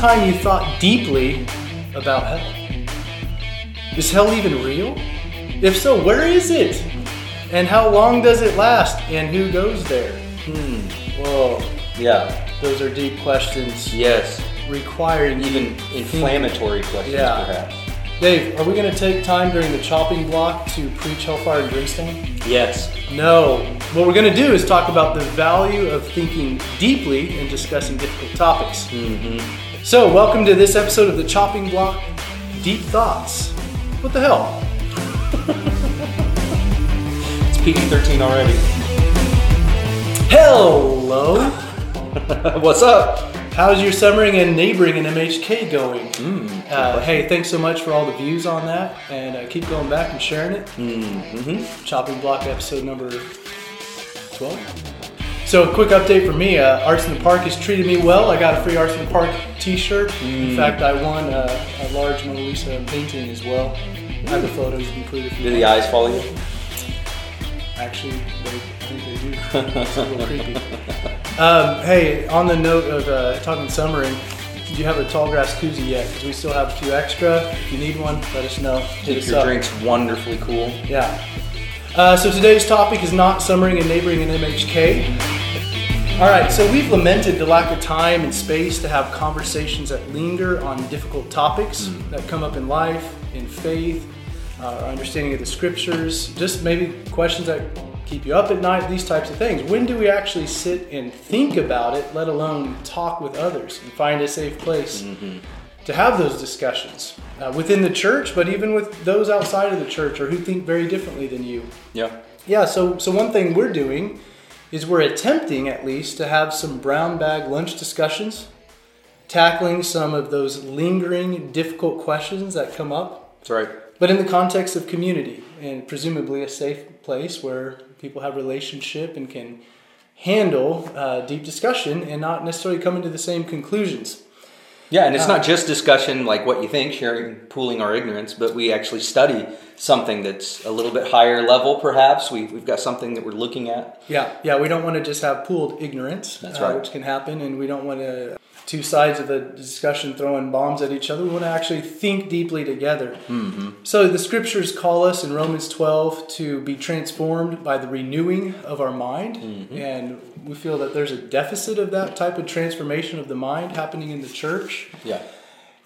time you thought deeply about hell? Is hell even real? If so, where is it? And how long does it last? And who goes there? Hmm. Whoa, Yeah. those are deep questions Yes. requiring Even inflammatory questions, Yeah. perhaps. Dave, are we going to take time during the chopping block to preach hellfire and brimstone? Yes. No. What we're going to do is talk about the value of thinking deeply and discussing difficult topics. Mm-hmm. So, welcome to this episode of the Chopping Block Deep Thoughts. What the hell? It's PG-13 already. Hello! What's up? How's your summering and neighboring in MHK going? Mm. Uh, hey, thanks so much for all the views on that, and uh, keep going back and sharing it. Mm-hmm. Chopping Block episode number 12. So, a quick update for me uh, Arts in the Park has treated me well. I got a free Arts in the Park t shirt. In fact, I won a, a large Mona Lisa painting as well. I have the photos included. Do the eyes follow you? Actually, they, I think they do. It's a little creepy. Um, hey, on the note of uh, talking summering, do you have a Tallgrass koozie yet? Because we still have a few extra. If you need one, let us know. Hit Keep your up. drinks wonderfully cool. Yeah. Uh, so today's topic is not summering and neighboring in MHK. All right, so we've lamented the lack of time and space to have conversations that linger on difficult topics that come up in life, in faith, uh, our understanding of the scriptures, just maybe questions that keep you up at night, these types of things. When do we actually sit and think about it, let alone talk with others and find a safe place to have those discussions uh, within the church, but even with those outside of the church or who think very differently than you? Yeah. Yeah, so so one thing we're doing is we're attempting at least to have some brown bag lunch discussions, tackling some of those lingering difficult questions that come up, That's right. but in the context of community and presumably a safe place where people have relationship and can handle uh, deep discussion and not necessarily come into the same conclusions. Yeah, and it's not just discussion like what you think, sharing, pooling our ignorance, but we actually study something that's a little bit higher level, perhaps. We, we've got something that we're looking at. Yeah, yeah, we don't want to just have pooled ignorance, That's uh, which can happen, and we don't want to two sides of the discussion throwing bombs at each other. We want to actually think deeply together. Mm-hmm. So the scriptures call us in Romans 12 to be transformed by the renewing of our mind, Mm-hmm. and we feel that there's a deficit of that type of transformation of the mind happening in the church. Yeah.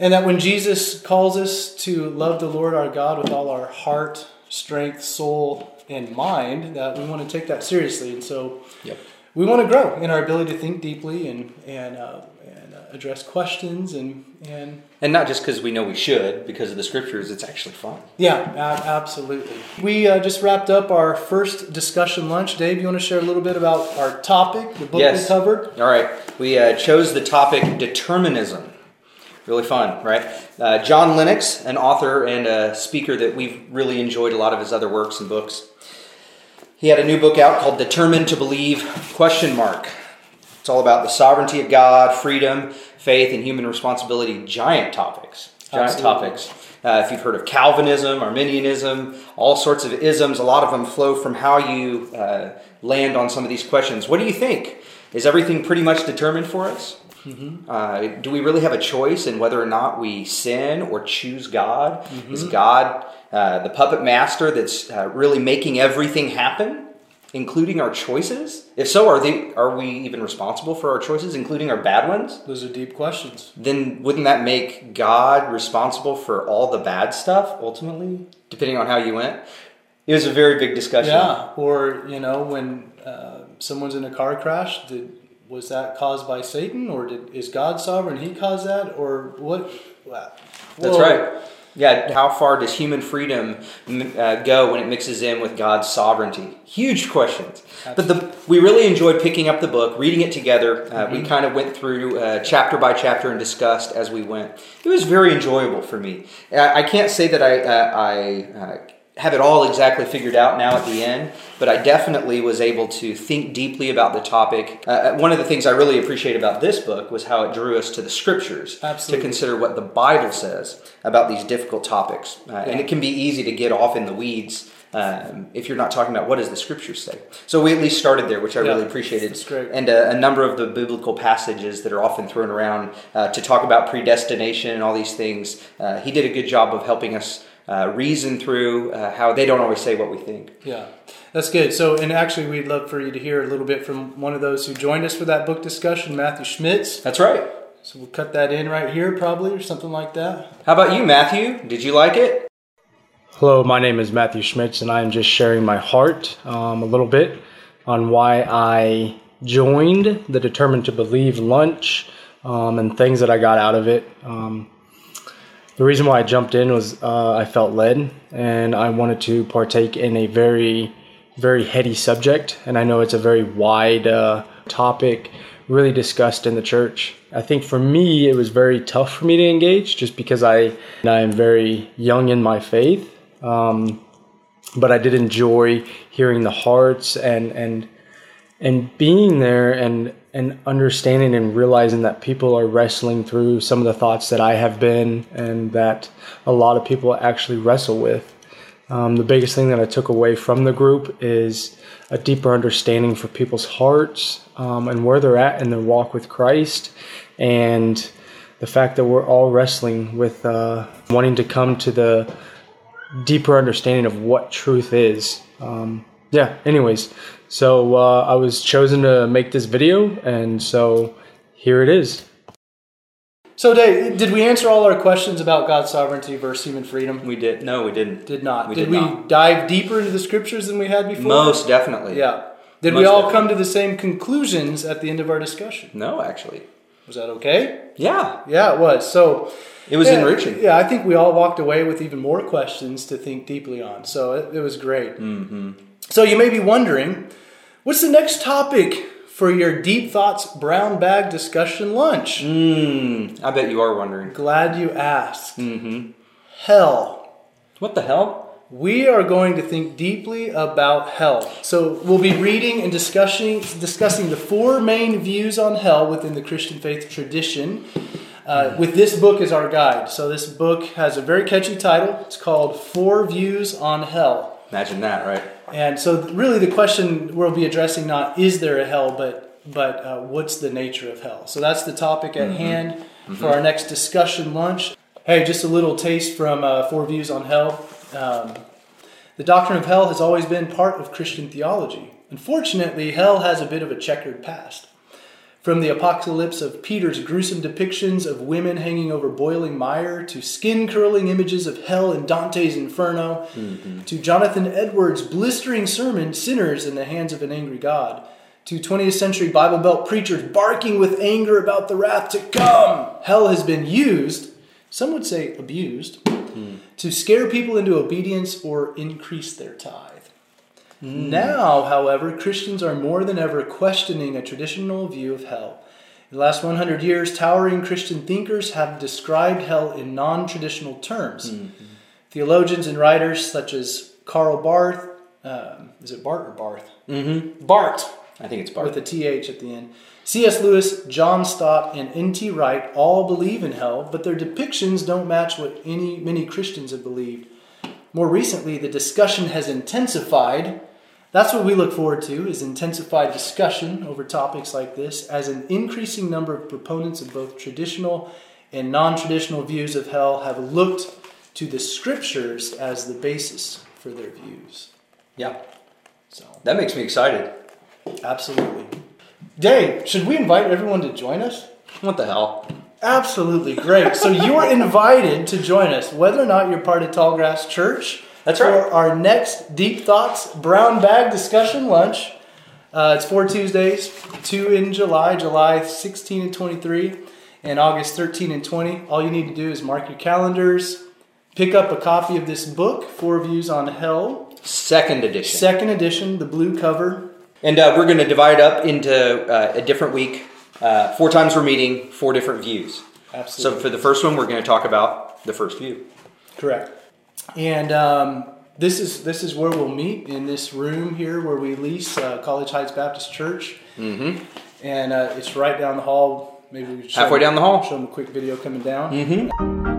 And that when Jesus calls us to love the Lord our God with all our heart, strength, soul, and mind, that we want to take that seriously. And so Yep. we want to grow in our ability to think deeply and and uh, and uh, address questions and and And not just because we know we should, because of the scriptures, it's actually fun. yeah, absolutely. We uh, just wrapped up our first discussion lunch. Dave, you want to share a little bit about our topic, the book Yes. we covered? All right. We uh, chose the topic determinism. Really fun, right? Uh, John Lennox, an author and a speaker that we've really enjoyed a lot of his other works and books. He had a new book out called Determined to Believe question mark. It's all about the sovereignty of God, freedom, faith, and human responsibility. Giant topics. Giant Absolutely. topics. Uh, if you've heard of Calvinism, Arminianism, all sorts of isms, a lot of them flow from how you uh, land on some of these questions. What do you think? Is everything pretty much determined for us? Uh, do we really have a choice in whether or not we sin or choose God? Is God uh, the puppet master that's uh, really making everything happen, including our choices? If so, are they are we even responsible for our choices, including our bad ones? Those are deep questions. Then wouldn't that make God responsible for all the bad stuff ultimately, depending on how you went? It was a very big discussion. Yeah, or you know, when uh, someone's in a car crash, did was that caused by Satan, or did is God sovereign? He caused that, or what? That's right. Yeah, how far does human freedom uh, go when it mixes in with God's sovereignty? Huge questions. But the, we really enjoyed picking up the book, reading it together. Uh, We kind of went through uh, chapter by chapter and discussed as we went. It was very enjoyable for me. I, I can't say that I, uh, I uh, have it all exactly figured out now at the end, but I definitely was able to think deeply about the topic. Uh, one of the things I really appreciate about this book was how it drew us to the scriptures Absolutely. to consider what the Bible says about these difficult topics. Uh, And it can be easy to get off in the weeds um, if you're not talking about what does the scriptures say. So we at least started there, which I Yeah, really appreciated. that's great. And uh, a number of the biblical passages that are often thrown around uh, to talk about predestination and all these things, uh, he did a good job of helping us uh, reason through uh, how they don't always say what we think. Yeah, that's good. So, and actually, we'd love for you to hear a little bit from one of those who joined us for that book discussion, Matthew Schmitz. That's right. So we'll cut that in right here, probably, or something like that. How about you, Matthew? Did you like it? Hello, my name is Matthew Schmitz, and I'm just sharing my heart um, a little bit on why I joined the Determined to Believe lunch um, and things that I got out of it. Um, the reason why I jumped in was uh, I felt led, and I wanted to partake in a very, very heady subject, and I know it's a very wide uh, topic, really discussed in the church. I think for me, it was very tough for me to engage, just because I I am very young in my faith. Um, but I did enjoy hearing the hearts and and and being there and and understanding and realizing that people are wrestling through some of the thoughts that I have been and that a lot of people actually wrestle with. Um, the biggest thing that I took away from the group is a deeper understanding for people's hearts um, and where they're at in their walk with Christ, and the fact that we're all wrestling with uh, wanting to come to the deeper understanding of what truth is. Um, yeah, anyways, so uh, I was chosen to make this video, and so here it is. So, Dave, did we answer all our questions about God's sovereignty versus human freedom? We did. No, we didn't. Did not. We did did we not. dive deeper into the scriptures than we had before? Most definitely. Yeah. Did we all definitely. come to the same conclusions at the end of our discussion? No, actually. Was that okay? Yeah. Yeah, it was. So It was yeah, enriching. Yeah, I think we all walked away with even more questions to think deeply on. So it, it was great. Mm-hmm. So you may be wondering, what's the next topic for your deep thoughts brown bag discussion lunch? Mm, I bet you are wondering. Glad you asked. Mm-hmm. Hell. What the hell? We are going to think deeply about hell. So we'll be reading and discussing discussing the four main views on hell within the Christian faith tradition. Uh, with this book as our guide. So this book has a very catchy title. It's called Four Views on Hell. Imagine that, right? And so really the question we'll be addressing not is there a hell, but but uh, what's the nature of hell? So that's the topic at hand for our next discussion lunch. Hey, just a little taste from uh, Four Views on Hell. Um, the doctrine of hell has always been part of Christian theology. Unfortunately, hell has a bit of a checkered past. From the apocalypse of Peter's gruesome depictions of women hanging over boiling mire, to skin curling images of hell in Dante's Inferno, mm-hmm. to Jonathan Edwards' blistering sermon, Sinners in the Hands of an Angry God, to 20th century Bible Belt preachers barking with anger about the wrath to come, hell has been used, some would say abused, hmm. to scare people into obedience or increase their tithe. Now, however, Christians are more than ever questioning a traditional view of hell. In the last 100 years, towering Christian thinkers have described hell in non traditional terms. Theologians and writers such as Karl Barth, um, is it Barth or Barth? Mm-hmm. Barth, I think it's Barth with Bart. a TH at the end. C.S. Lewis, John Stott, and N.T. Wright all believe in hell, but their depictions don't match what any many Christians have believed. More recently, the discussion has intensified. That's what we look forward to is intensified discussion over topics like this as an increasing number of proponents of both traditional and non-traditional views of hell have looked to the scriptures as the basis for their views. Yeah. So, That makes me excited. absolutely. Dave, should we invite everyone to join us? What the hell? Absolutely great. So you are invited to join us, whether or not you're part of Tallgrass Church. That's for right. our next Deep Thoughts Brown Bag Discussion Lunch. Uh, it's four Tuesdays, two in July, July 16 and 23, and August 13 and 20. All you need to do is mark your calendars, pick up a copy of this book, Four Views on Hell, Second edition. second edition, the blue cover. And uh, we're going to divide up into uh, a different week. Uh, four times we're meeting, four different views. Absolutely. So for the first one, we're going to talk about the first view. Correct. And um, this is this is where we'll meet in this room here where we lease uh, College Heights Baptist Church, Mm-hmm. and uh, it's right down the hall. Maybe we Halfway them- down the hall. Show them a quick video coming down. Mm-hmm.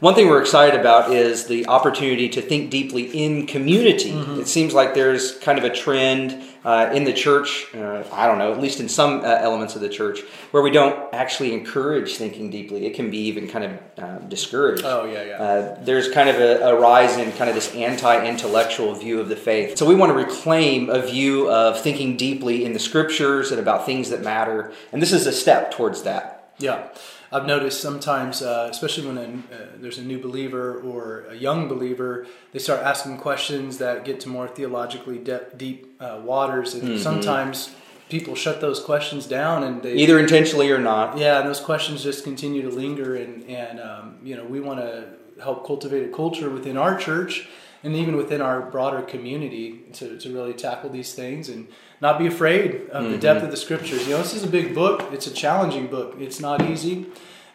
One thing we're excited about is the opportunity to think deeply in community. Mm-hmm. It seems like there's kind of a trend uh, in the church, uh, I don't know, at least in some uh, elements of the church, where we don't actually encourage thinking deeply. It can be even kind of uh, discouraged. Oh, yeah, yeah. Uh, there's kind of a, a rise in kind of this anti intellectual view of the faith. So we want to reclaim a view of thinking deeply in the scriptures and about things that matter. And this is a step towards that. Yeah, I've noticed sometimes, uh, especially when a, uh, there's a new believer or a young believer, they start asking questions that get to more theologically de- deep uh, waters, and sometimes people shut those questions down, and they Either intentionally or not. yeah, and those questions just continue to linger, and and um, you know we want to help cultivate a culture within our church and even within our broader community to, to really tackle these things and not be afraid of the depth of the scriptures. You know, this is a big book. It's a challenging book. It's not easy.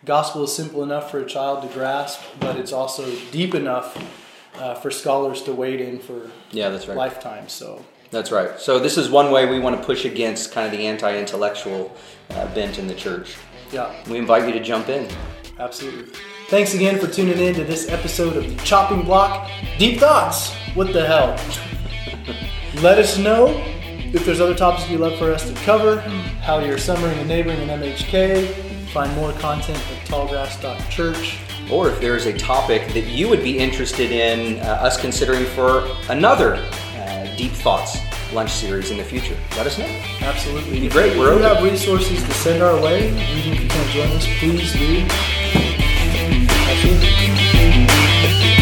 Gospel is simple enough for a child to grasp, but it's also deep enough uh, for scholars to wade in for Yeah, that's right. lifetimes. So That's right. So this is one way we want to push against kind of the anti-intellectual uh, bent in the church. yeah. We invite you to jump in. Absolutely. Thanks again for tuning in to this episode of the Chopping Block Deep Thoughts. What the hell? Let us know if there's other topics you'd love for us to cover, how you're summering and neighboring in MHK. Find more content at tallgrass.church. Or if there is a topic that you would be interested in uh, us considering for another uh, Deep Thoughts lunch series in the future, let us know. Absolutely. Be great. If We're you open. have resources to send our way, even if you can't join us, please do. Música